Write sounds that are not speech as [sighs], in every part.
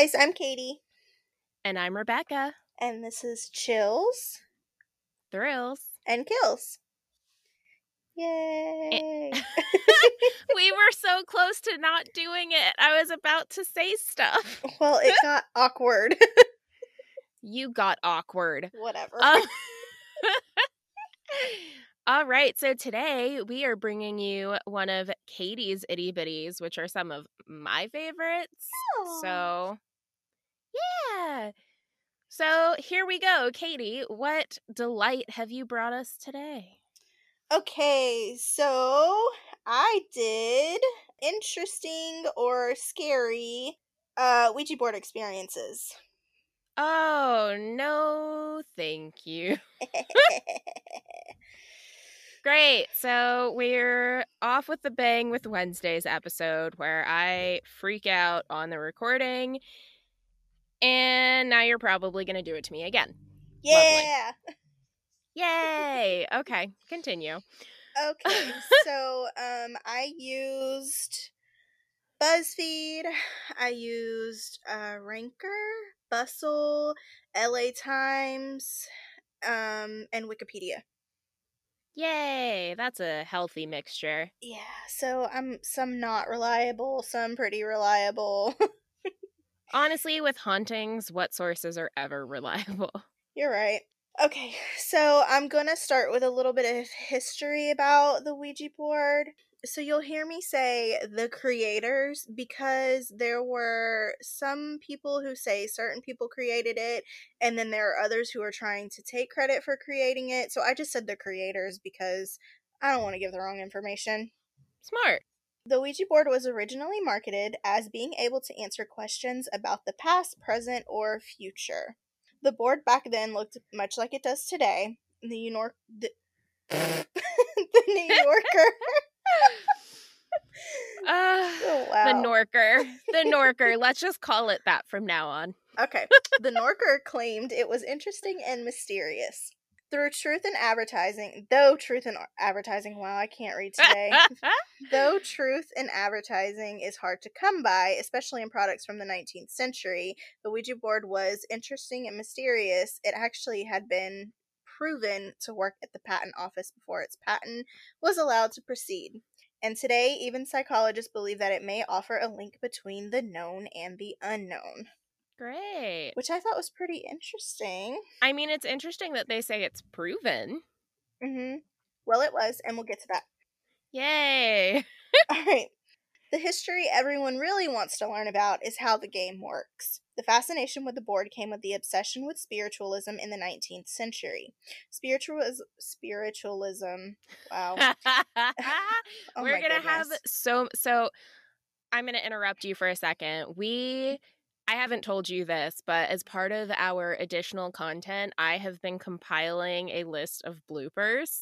Guys, I'm Katie, And I'm Rebecca. and this is Chills Thrills. and Kills. Yay! [laughs] [laughs] we were so close to not doing it. I was about to say stuff. well, it [laughs] got awkward. You got awkward. Whatever. Um, all right. So today we are bringing you one of Katie's itty bitties, which are some of my favorites. Aw. So, yeah. So here we go. Katie, what delight have you brought us today? Okay, so I did interesting or scary uh Ouija board experiences. Oh, no, thank you. [laughs] [laughs] Great. So we're off with the bang with Wednesday's episode where I freak out on the recording. And now you're probably going to do it to me again. yeah. Yay. [laughs] Okay, continue. Okay, [laughs] so um I used BuzzFeed, I used uh Ranker, Bustle, LA Times, um and Wikipedia. Yay. That's a healthy mixture. Yeah, so I'm some not reliable, some pretty reliable. [laughs] Honestly, with hauntings, what sources are ever [laughs] reliable? You're right. Okay, so I'm gonna start with a little bit of history about the Ouija board. So you'll hear me say the creators because there were some people who say certain people created it, and then there are others who are trying to take credit for creating it. So I just said the creators because I don't want to give the wrong information. Smart. The Ouija board was originally marketed as being able to answer questions about the past, present, or future. The board back then looked much like it does today. The New York, the, [laughs] the New Yorker. Uh, [laughs] Oh, wow. The Norker. The Norker. Let's just call it that from now on. Okay. [laughs] The Norker claimed it was interesting and mysterious. Through truth in advertising, though truth in advertising, wow, I can't read today. [laughs] Though truth in advertising is hard to come by, especially in products from the 19th century, the Ouija board was interesting and mysterious. It actually had been proven to work at the patent office before its patent was allowed to proceed. And today, even psychologists believe that it may offer a link between the known and the unknown, Great. which I thought was pretty interesting. I mean, it's interesting that they say it's proven. hmm Well, it was, and we'll get to that. Yay. [laughs] All right. The history everyone really wants to learn about is how the game works. The fascination with the board came with the obsession with spiritualism in the 19th century. Spiritualism, spiritualism. Wow. [laughs] Oh We're going to have so so I'm going to interrupt you for a second. We I haven't told you this, but as part of our additional content, I have been compiling a list of bloopers.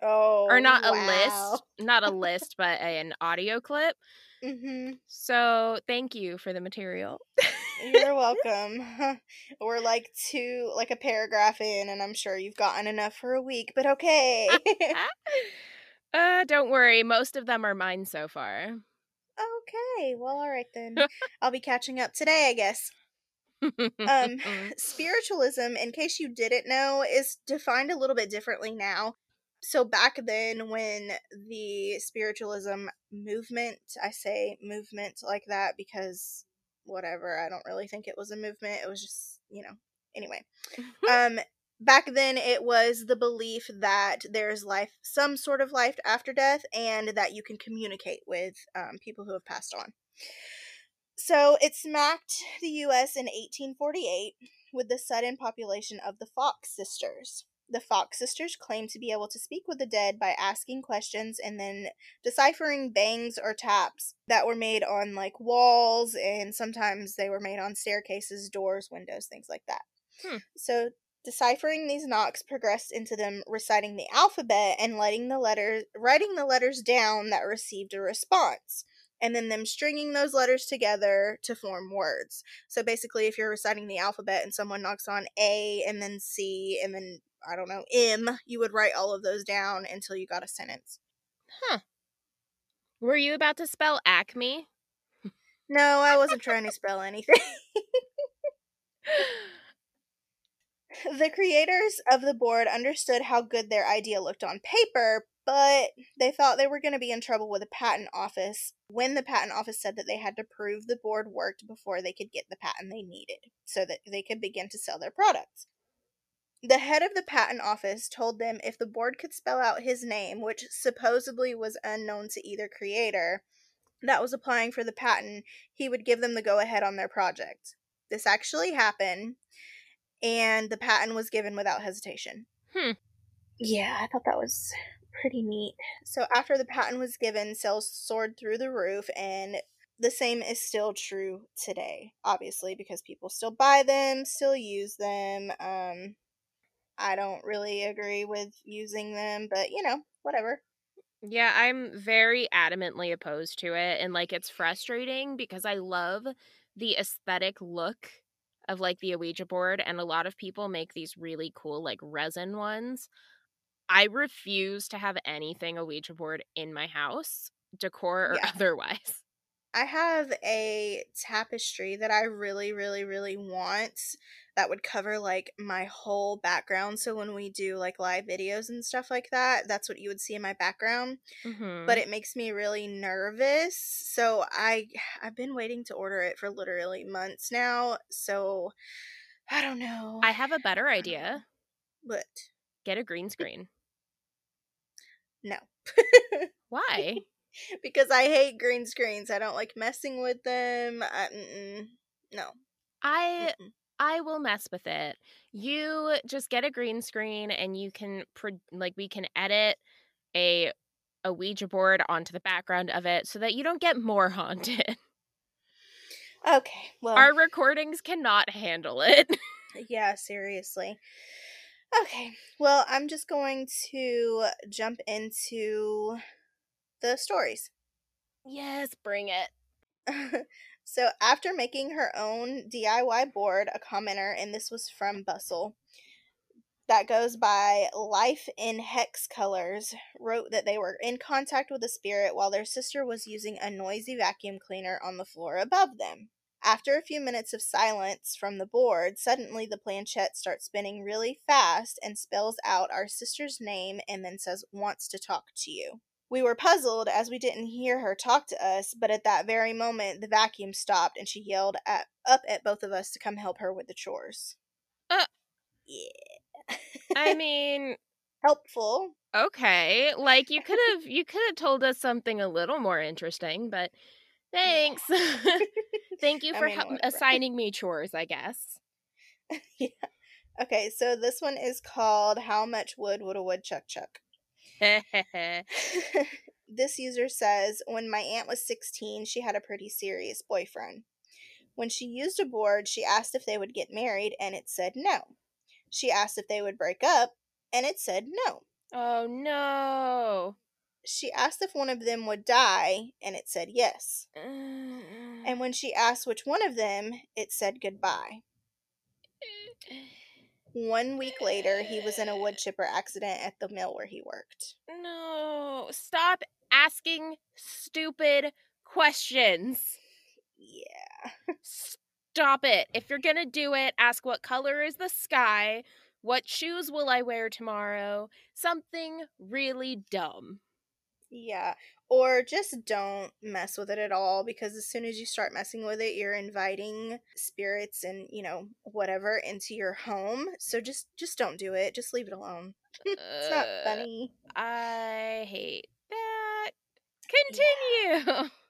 Oh, or not a list, not a [laughs] list, but an audio clip. Mm-hmm. So, thank you for the material. You're [laughs] welcome. [laughs] We're like two, like a paragraph in, and I'm sure you've gotten enough for a week. But okay. uh, don't worry, most of them are mine so far. Okay. Well, all right then. [laughs] I'll be catching up today, I guess. Um, [laughs] spiritualism, in case you didn't know, is defined a little bit differently now. So back then, when the spiritualism movement, I say movement like that because whatever, I don't really think it was a movement. It was just, you know, anyway. [laughs] um, back then, it was the belief that there's life, some sort of life after death, and that you can communicate with um, people who have passed on. So it smacked the US in 1848 with the sudden population of the Fox sisters. The Fox sisters claimed to be able to speak with the dead by asking questions and then deciphering bangs or taps that were made on like walls and sometimes they were made on staircases, doors, windows, things like that. Hmm. So deciphering these knocks progressed into them reciting the alphabet and letting the letters writing the letters down that received a response and then them stringing those letters together to form words. So basically, if you're reciting the alphabet and someone knocks on A and then C and then, I don't know, M, you would write all of those down until you got a sentence. Huh. Were you about to spell Acme? No, I wasn't trying to [laughs] spell anything. [laughs] the creators of the board understood how good their idea looked on paper, but they thought they were going to be in trouble with the patent office when the patent office said that they had to prove the board worked before they could get the patent they needed so that they could begin to sell their products. The head of the patent office told them if the board could spell out his name, which supposedly was unknown to either creator, that was applying for the patent, he would give them the go ahead on their project. This actually happened, and the patent was given without hesitation. Hmm. Yeah, I thought that was pretty neat. So after the patent was given, sales soared through the roof, and the same is still true today, obviously, because people still buy them, still use them. Um, I don't really agree with using them, but you know, whatever. Yeah, I'm very adamantly opposed to it. And like, it's frustrating because I love the aesthetic look of like the Ouija board. And a lot of people make these really cool, like resin ones. I refuse to have anything Ouija board in my house, decor or Yeah. otherwise. I have a tapestry that I really, really, really want that would cover like my whole background. So when we do like live videos and stuff like that, that's what you would see in my background. Mm-hmm. But it makes me really nervous. So I [sighs] I've been waiting to order it for literally months now. So I don't know. I have a better I don't know. idea. But Get a green screen. [laughs] no. [laughs] Why? [laughs] because I hate green screens. I don't like messing with them. I, no. I Mm-mm. I will mess with it. You just get a green screen and you can pro- like we can edit a a Ouija board onto the background of it so that you don't get more [laughs] haunted. Okay. Well, Our recordings cannot handle it. [laughs] yeah, seriously. Okay. Well, I'm just going to jump into the stories. yes, bring it. [laughs] so, after making her own DIY board, a commenter, and this was from Bustle, that goes by Life in Hex Colors, wrote that they were in contact with a spirit while their sister was using a noisy vacuum cleaner on the floor above them. After a few minutes of silence from the board, suddenly the planchette starts spinning really fast and spells out our sister's name and then says, wants to talk to you. We were puzzled as we didn't hear her talk to us, but at that very moment the vacuum stopped and she yelled at, up at both of us to come help her with the chores. Uh. Yeah. I [laughs] mean, Helpful. okay. Like you could [laughs] have you could have told us something a little more interesting, but thanks. [laughs] Thank you I for mean, hel- assigning me chores, I guess. yeah. Okay, so this one is called How Much Wood Would a Woodchuck Chuck? [laughs] [laughs] this user says when my aunt was 16, she had a pretty serious boyfriend. When she used a board, she asked if they would get married, and it said no. She asked if they would break up, and it said no. oh no. She asked if one of them would die, and it said yes. And [sighs] when she asked which one of them, it said goodbye. [laughs] One week later, he was in a wood chipper accident at the mill where he worked. No, stop asking stupid questions. Yeah. Stop it. If you're going to do it, ask what color is the sky? What shoes will I wear tomorrow? Something really dumb. Yeah. Or just don't mess with it at all because as soon as you start messing with it, you're inviting spirits and, you know, whatever into your home. So just just don't do it. Just leave it alone. [laughs] it's not Uh, funny. I hate that. Continue. [laughs]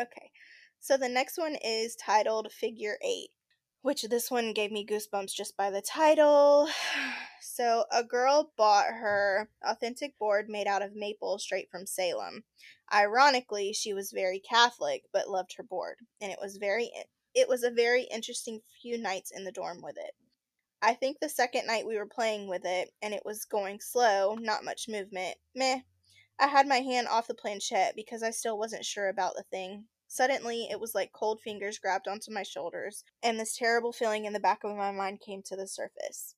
Okay. So the next one is titled Figure 8, which this one gave me goosebumps just by the title. [sighs] So a girl bought her authentic board made out of maple straight from Salem. Ironically, she was very Catholic but loved her board, and it was very it was a very interesting few nights in the dorm with it. I think the second night we were playing with it and it was going slow, not much movement. Meh. I had my hand off the planchette because I still wasn't sure about the thing. Suddenly, it was like cold fingers grabbed onto my shoulders, and this terrible feeling in the back of my mind came to the surface.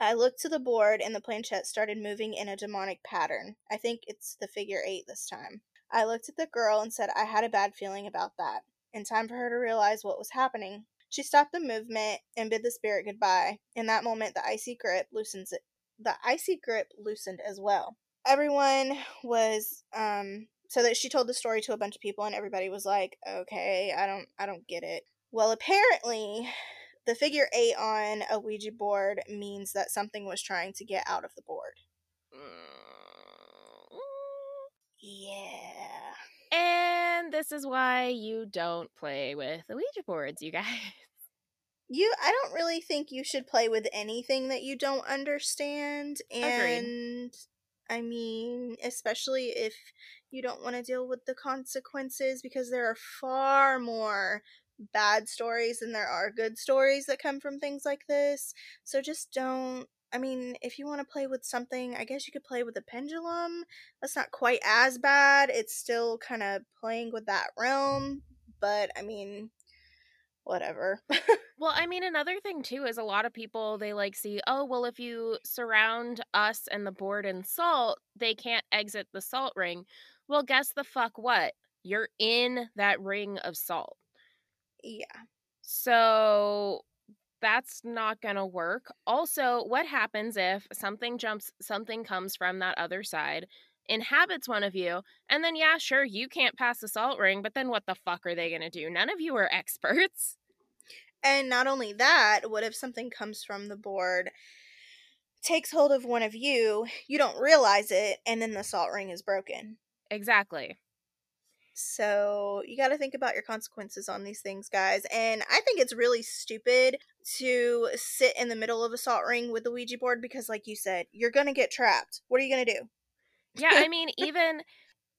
I looked to the board, and the planchette started moving in a demonic pattern. I think it's the figure eight this time. I looked at the girl and said I had a bad feeling about that. in time for her to realize what was happening. She stopped the movement and bid the spirit goodbye. In that moment, the icy grip loosens it. The icy grip loosened as well. Everyone was um so that she told the story to a bunch of people and everybody was like, "Okay, I don't I don't get it." Well, apparently, the figure 8 on a Ouija board means that something was trying to get out of the board. Yeah. And this is why you don't play with the Ouija boards, you [laughs] guys. You I don't really think you should play with anything that you don't understand and Agreed. I mean, especially if you don't want to deal with the consequences because there are far more bad stories than there are good stories that come from things like this. So just don't I mean, if you want to play with something, I guess you could play with a pendulum. That's not quite as bad. It's still kind of playing with that realm, but I mean, whatever. [laughs] Well, I mean, another thing too is a lot of people they like see, oh, well, if you surround us and the board in salt, they can't exit the salt ring. Well, guess the fuck what? You're in that ring of salt. yeah. So that's not going to work. Also, what happens if something jumps, something comes from that other side, inhabits one of you, and then, yeah, sure, you can't pass the salt ring, but then what the fuck are they going to do? None of you are experts. And not only that, what if something comes from the board, takes hold of one of you, you don't realize it, and then the salt ring is broken? Exactly. So you got to think about your consequences on these things, guys. And I think it's really stupid to sit in the middle of a salt ring with the Ouija board because, like you said, you're going to get trapped. What are you going to do? Yeah, I [laughs] mean, even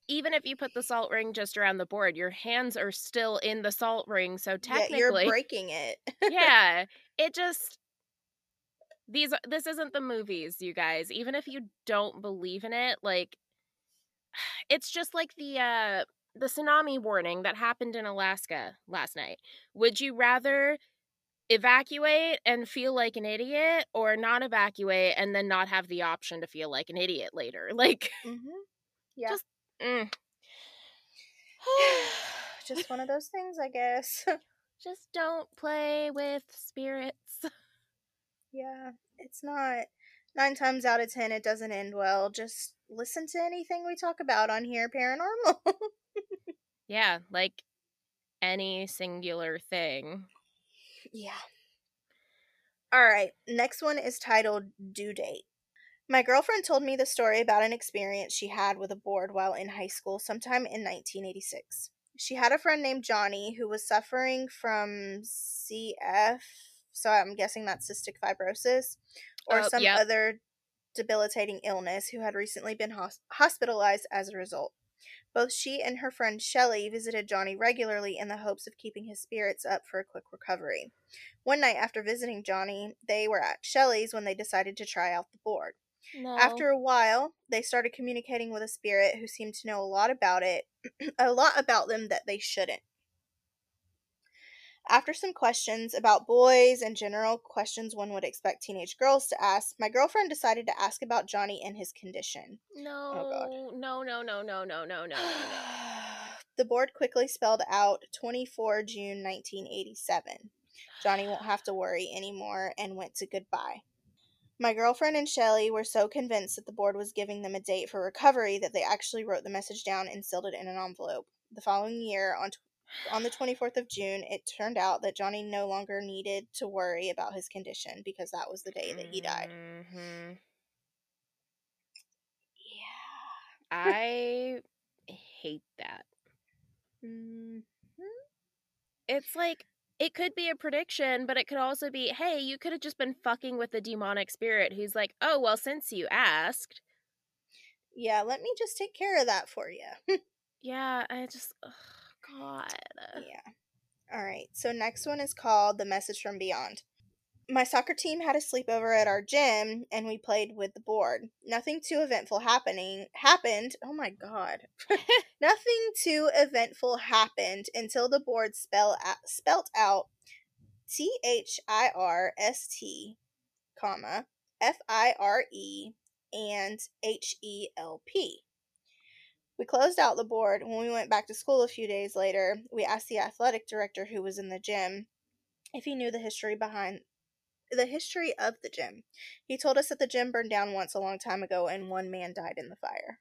even if you put the salt ring just around the board, your hands are still in the salt ring, so Yeah, technically you're breaking it. [laughs] yeah it just these this isn't the movies you guys even if you don't believe in it like [sighs] it's just like the uh the tsunami warning that happened in alaska last night would you rather evacuate and feel like an idiot or not evacuate and then not have the option to feel like an idiot later [laughs] like mm-hmm. Yeah. Just- mm. [sighs] [sighs] Just one of those things, I guess. [laughs] just don't play with spirits [laughs] yeah, it's not. Nine times out of ten, it doesn't end well. Just listen to anything we talk about on here, paranormal. yeah like any singular thing Yeah. All right. Next one is titled Due Date. My girlfriend told me the story about an experience she had with a board while in high school sometime in 1986. She had a friend named Johnny who was suffering from CF, so I'm guessing that's cystic fibrosis, or Oh, some yep. other debilitating illness, who had recently been hos- hospitalized as a result. Both she and her friend Shelley visited Johnny regularly in the hopes of keeping his spirits up for a quick recovery. One night after visiting Johnny, they were at Shelley's when they decided to try out the board. no After a while, they started communicating with a spirit who seemed to know a lot about it, [clears throat] a lot about them that they shouldn't. After some questions about boys and general questions one would expect teenage girls to ask, my girlfriend decided to ask about Johnny and his condition. No, God. no, no, no, no, no, no, no, no. [sighs] the board quickly spelled out 24 June 1987. Johnny won't have to worry anymore and went to goodbye. My girlfriend and Shelley were so convinced that the board was giving them a date for recovery that they actually wrote the message down and sealed it in an envelope. The following year, on on the 24th of June, it turned out that Johnny no longer needed to worry about his condition because that was the day that he died. hmm Yeah. I hate that. Mm, It's like it could be a prediction, but it could also be, hey, you could have just been fucking with the demonic spirit who's like, oh, well, since you asked. yeah, let me just take care of that for you. [laughs] Yeah, I just, oh, God. Yeah. All right. So next one is called The Message from Beyond. My soccer team had a sleepover at our gym and we played with the board. Nothing too eventful happening happened. Oh my god. [laughs] Nothing too eventful happened until the board spell out, spelt out T H I R S T, comma F I R E and H E L P. We closed out the board. When we went back to school a few days later, we asked the athletic director who was in the gym if he knew the history behind the history of the gym. He told us that the gym burned down once a long time ago and one man died in the fire.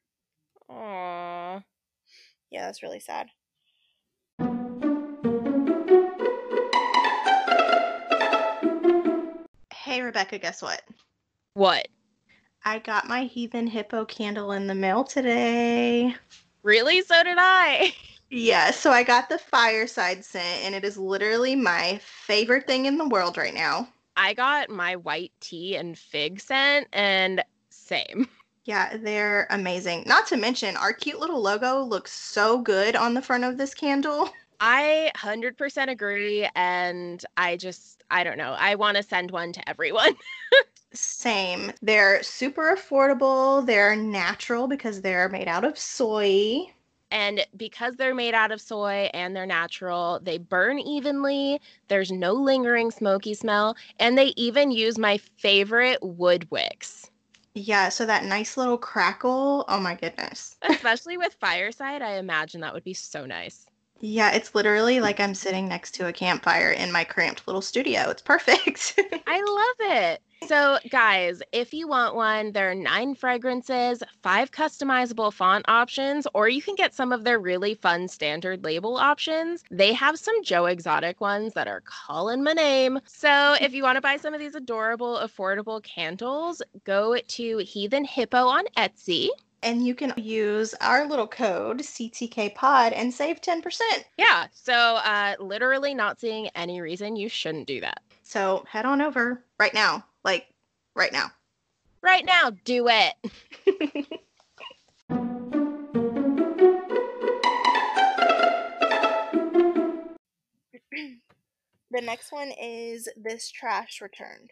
Aww. Yeah, that's really sad. Hey, Rebecca, guess what? What? I got my Heathen Hippo candle in the mail today. Really? So did I. Yeah, so I got the fireside scent, and it is literally my favorite thing in the world right now. I got my white tea and fig scent, and same. Yeah, they're amazing. Not to mention, our cute little logo looks so good on the front of this candle. [laughs] I 100% agree. And I just, I don't know. I want to send one to everyone. [laughs] Same. They're super affordable. They're natural because they're made out of soy. And because they're made out of soy and they're natural, they burn evenly. There's no lingering smoky smell. And they even use my favorite wood wicks. Yeah, so that nice little crackle. Oh my goodness. Especially with fireside, I imagine that would be so nice. Yeah, it's literally like I'm sitting next to a campfire in my cramped little studio. It's perfect. [laughs] I love it. So, guys, if you want one, there are nine fragrances, five customizable font options, or you can get some of their really fun standard label options. They have some Joe Exotic ones that are calling my name. So, if you want to buy some of these adorable, affordable candles, go to Heathen Hippo on Etsy. And you can use our little code CTK Pod and save 10%. Yeah. So, uh, literally not seeing any reason you shouldn't do that. So, head on over right now. Like, right now. Right now, do it. [laughs] the next one is This Trash Returned.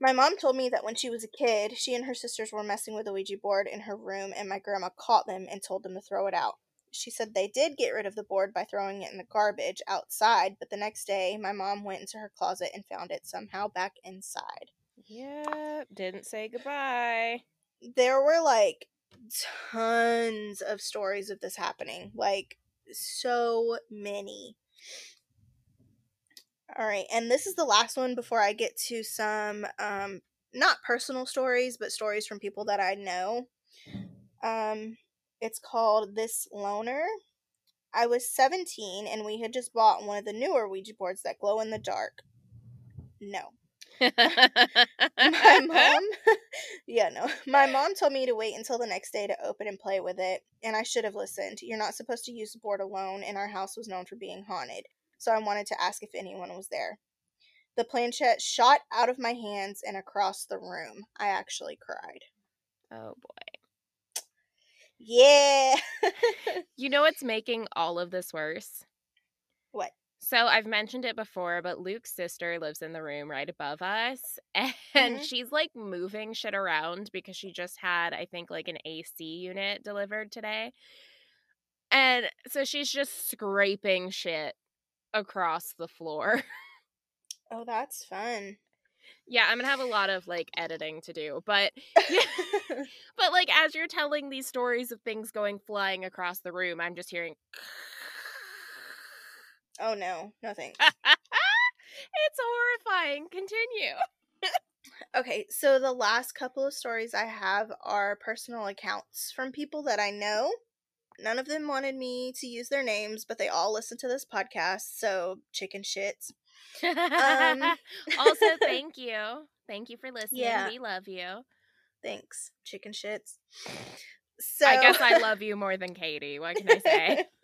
My mom told me that when she was a kid, she and her sisters were messing with a Ouija board in her room, and my grandma caught them and told them to throw it out. She said they did get rid of the board by throwing it in the garbage outside, but the next day, my mom went into her closet and found it somehow back inside. Yeah, didn't say goodbye. There were like tons of stories of this happening. Like, so many. All right, and this is the last one before I get to some um not personal stories, but stories from people that I know. Um it's called This Loner. I was 17 and we had just bought one of the newer Ouija boards that glow in the dark. No. [laughs] my mom [laughs] Yeah, no. My mom told me to wait until the next day to open and play with it, and I should have listened. You're not supposed to use the board alone, and our house was known for being haunted so I wanted to ask if anyone was there. The planchette shot out of my hands and across the room. I actually cried. oh boy. Yeah. [laughs] You know what's making all of this worse? what? So I've mentioned it before, but Luke's sister lives in the room right above us, [laughs] and Mhm. she's like moving shit around because she just had, I think, like an AC unit delivered today. And so she's just scraping shit across the floor. [laughs] Oh, that's fun. yeah, I'm gonna have a lot of like editing to do, but [laughs] [laughs] but like as you're telling these stories of things going flying across the room, I'm just hearing oh no, nothing. it's horrifying. Continue. Okay, so the last couple of stories I have are personal accounts from people that I know. None of them wanted me to use their names, but they all listen to this podcast, so chicken shits. Um. [laughs] also, [laughs] thank you. Thank you for listening. Yeah. We love you. Thanks, chicken shits. So I guess I love you more than Katie. What can I say? [laughs]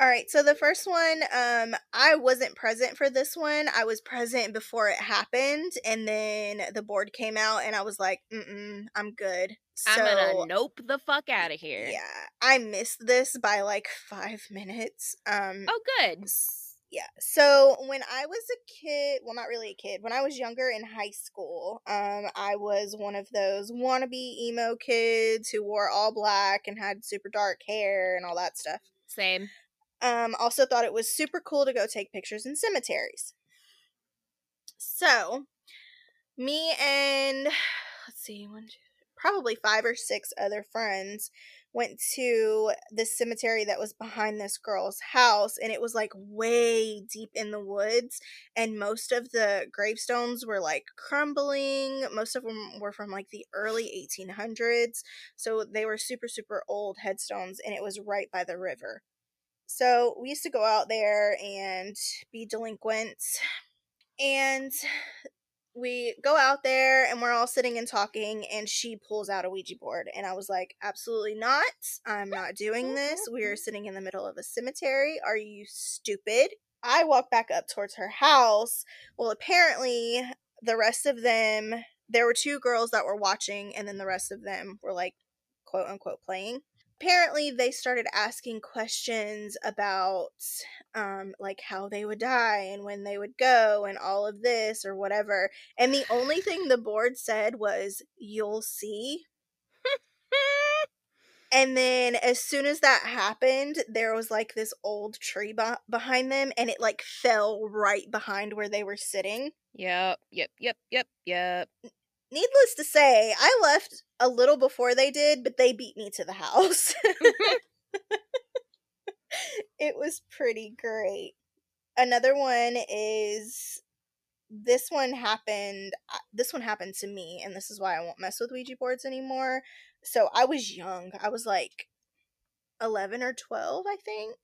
All right, so the first one, um, I wasn't present for this one. I was present before it happened, and then the board came out, and I was like, "Mm, I'm good." So, I'm gonna nope the fuck out of here. yeah, I missed this by like five minutes. Um, Oh, good. yeah. So when I was a kid, well, not really a kid, when I was younger in high school, um, I was one of those wannabe emo kids who wore all black and had super dark hair and all that stuff. Same. Um, also thought it was super cool to go take pictures in cemeteries. So, me and [sighs] let's see, one, two, probably five or six other friends went to this cemetery that was behind this girl's house and it was like way deep in the woods and most of the gravestones were like crumbling. Most of them were from like the early 1800s so they were super super old headstones and it was right by the river. So we used to go out there and be delinquents and we go out there and we're all sitting and talking and she pulls out a ouija board and i was like absolutely not. I'm not doing this. We are mm-hmm. sitting in the middle of a cemetery. Are you stupid? I walk back up towards her house. Well apparently the rest of them there were two girls that were watching and then the rest of them were like quote unquote playing apparently they started asking questions about um like how they would die and when they would go and all of this or whatever and the only [sighs] thing the board said was you'll see. [laughs] And then as soon as that happened there was like this old tree be- behind them and it like fell right behind where they were sitting. Yep yep yep yep yep needless to say, I left a little before they did, but they beat me to the house. [laughs] [laughs] it was pretty great. Another one is this one happened uh, this one happened to me and this is why I won't mess with Ouija boards anymore. So I was young. I was like 11 or 12, I think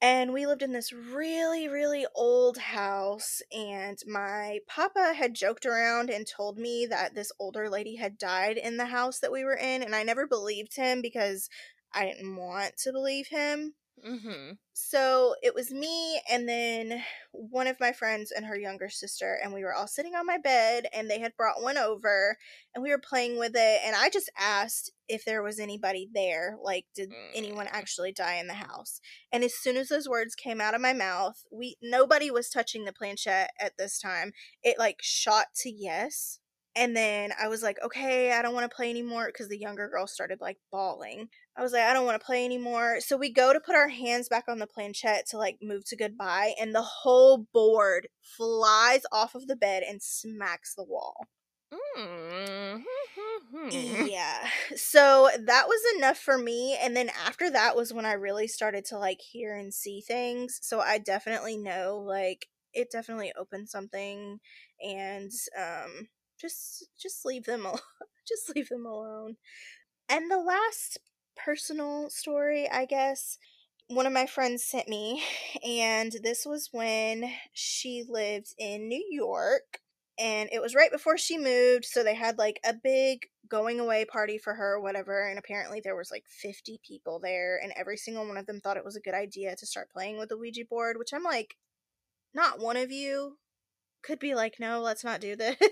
and we lived in this really really old house and my papa had joked around and told me that this older lady had died in the house that we were in and i never believed him because i didn't want to believe him mm-hmm. So it was me and then one of my friends and her younger sister, and we were all sitting on my bed, and they had brought one over, and we were playing with it. And I just asked if there was anybody there, like, did anyone mm. actually die in the house? And as soon as those words came out of my mouth, we nobody was touching the planchette at this time. It like shot to yes. And then I was like, okay, I don't want to play anymore because the younger girl started like bawling. I was like, I don't want to play anymore. So we go to put our hands back on the planchette to like move to goodbye, and the whole board flies off of the bed and smacks the wall. Mm-hmm. yeah. [laughs] So that was enough for me. And then after that was when I really started to like hear and see things. So I definitely know like it definitely opened something and um just just leave them alone. [laughs] just leave them alone. And the last personal story, I guess, one of my friends sent me, [laughs] and this was when she lived in New York. And it was right before she moved, so they had like a big going away party for her, whatever. And apparently, there was like 50 people there, and every single one of them thought it was a good idea to start playing with the Ouija board, which I'm like, not one of you could be like, no, let's not do this. [laughs]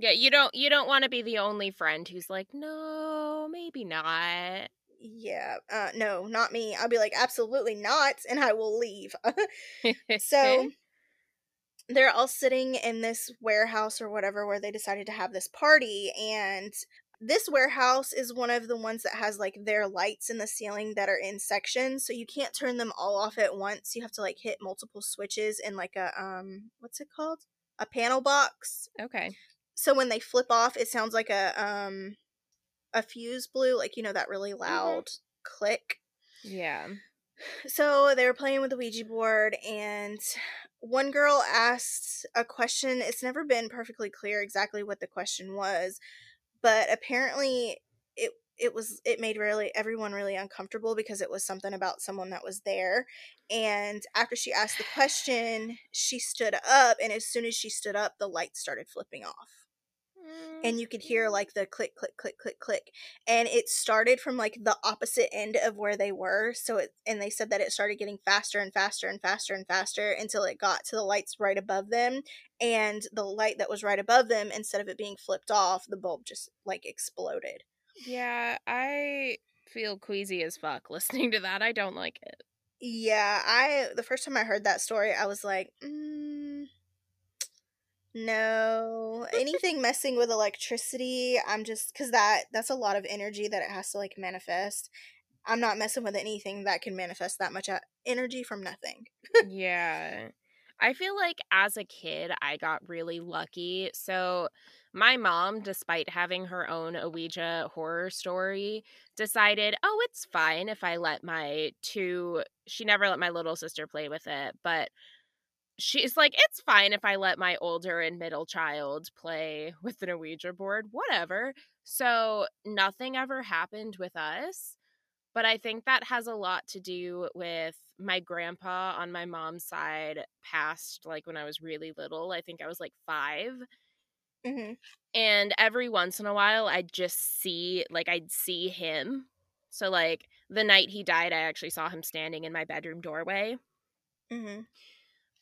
Yeah, you don't you don't want to be the only friend who's like, "No, maybe not." Yeah, uh no, not me. I'll be like, "Absolutely not," and I will leave. [laughs] so [laughs] they're all sitting in this warehouse or whatever where they decided to have this party and this warehouse is one of the ones that has like their lights in the ceiling that are in sections so you can't turn them all off at once you have to like hit multiple switches in like a um what's it called a panel box okay so when they flip off it sounds like a um a fuse blew like you know that really mm-hmm. loud mm-hmm. click yeah so they were playing with the ouija board and one girl asked a question it's never been perfectly clear exactly what the question was but apparently it it was it made really everyone really uncomfortable because it was something about someone that was there and after she asked the [sighs] question she stood up and as soon as she stood up the lights started flipping off and you could hear like the click click click click click and it started from like the opposite end of where they were so it and they said that it started getting faster and faster and faster and faster until it got to the lights right above them and the light that was right above them instead of it being flipped off the bulb just like exploded. Yeah i feel queasy as fuck [laughs] listening to that i don't like it. Yeah i the first time i heard that story i was like mm, no, anything messing with electricity, I'm just cuz that that's a lot of energy that it has to like manifest. I'm not messing with anything that can manifest that much energy from nothing. yeah. I feel like as a kid, I got really lucky. So, my mom, despite having her own Ouija horror story, decided, oh, it's fine if I let my two, she never let my little sister play with it, but she's like, it's fine if I let my older and middle child play with an Ouija board, whatever. So, nothing ever happened with us. But I think that has a lot to do with my grandpa on my mom's side passed like when I was really little. I think I was like 5 hmm And every once in a while, I'd just see, like, I'd see him. So, like, the night he died, I actually saw him standing in my bedroom doorway. hmm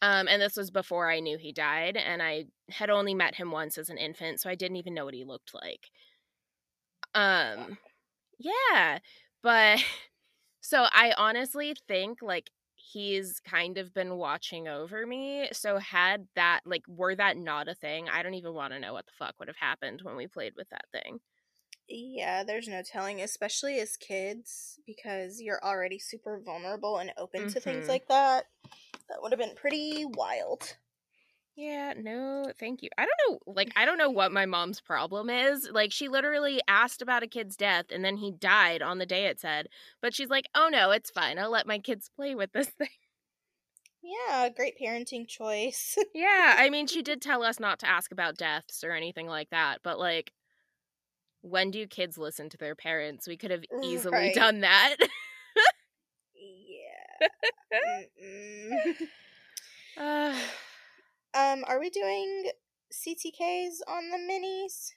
Um, and this was before I knew he died, and I had only met him once as an infant, so I didn't even know what he looked like. Um, yeah, but [laughs] so I honestly think like he's kind of been watching over me. So had that like were that not a thing, I don't even want to know what the fuck would have happened when we played with that thing. Yeah, there's no telling, especially as kids, because you're already super vulnerable and open to things Mhm. like that. That would have been pretty wild. Yeah, no, thank you. I don't know, like, I don't know what my mom's problem is. Like, she literally asked about a kid's death and then he died on the day it said. But she's like, oh no, it's fine. I'll let my kids play with this [laughs] thing. Yeah, great parenting choice. [laughs] Yeah, I mean, she did tell us not to ask about deaths or anything like that. But, like, when do kids listen to their parents? We could have mm, easily Right. done that. [laughs] uh, [laughs] [sighs] um, are we doing CTKs on the minis?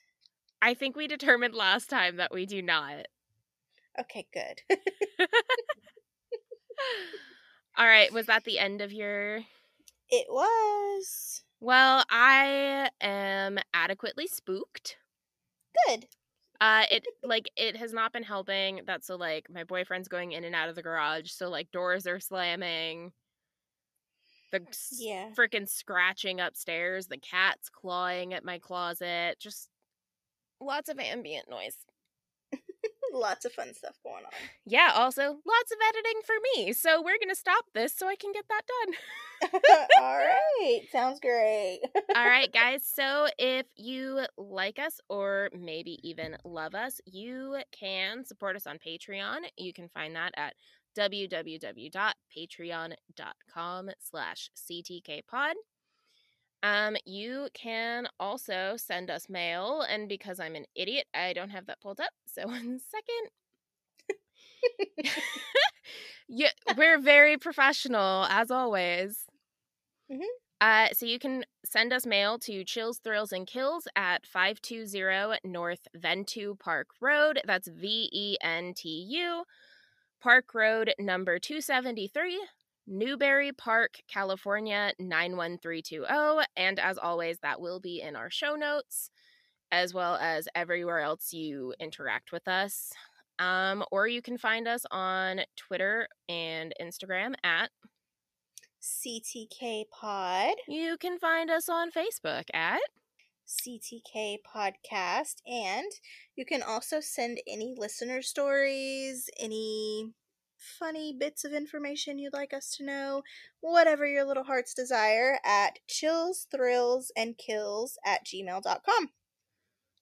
I think we determined last time that we do not. Okay, good. [laughs] All right, was that the end of your [laughs] it was Well, I am adequately spooked. good. Uh it like it has not been helping that so like my boyfriend's going in and out of the garage, so like doors are slamming. The Yeah. freaking scratching upstairs, the cat's clawing at my closet, just lots of ambient noise. [laughs] Lots of fun stuff going on. Yeah, also lots of editing for me. So we're going to stop this so I can get that done. [laughs] All right, sounds great. [laughs] All right, guys. So if you like us or maybe even love us, you can support us on Patreon. You can find that at www.patreon.com slash ctkpod. Um, you can also send us mail, and because I'm an idiot, I don't have that pulled up. So [laughs] one second. yeah, we're very professional as always. Mhm. Uh, so you can send us mail to Chills, Thrills, and Kills at 520 North Ventu Park Road. That's V E N T U. Park Road number 273, Newbury Park, California 91320. And as always, that will be in our show notes, as well as everywhere else you interact with us. Um, or you can find us on Twitter and Instagram at. CTK Pod, You can find us on Facebook at. CTK Podcast, and you can also send any listener stories, any funny bits of information you'd like us to know, whatever your little heart's desire, at chills, thrills, and kills at gmail.com.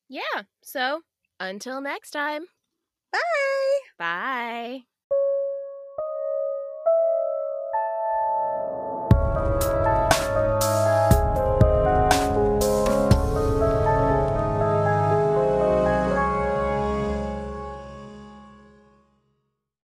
Yeah. So until next time. Bye! Bye.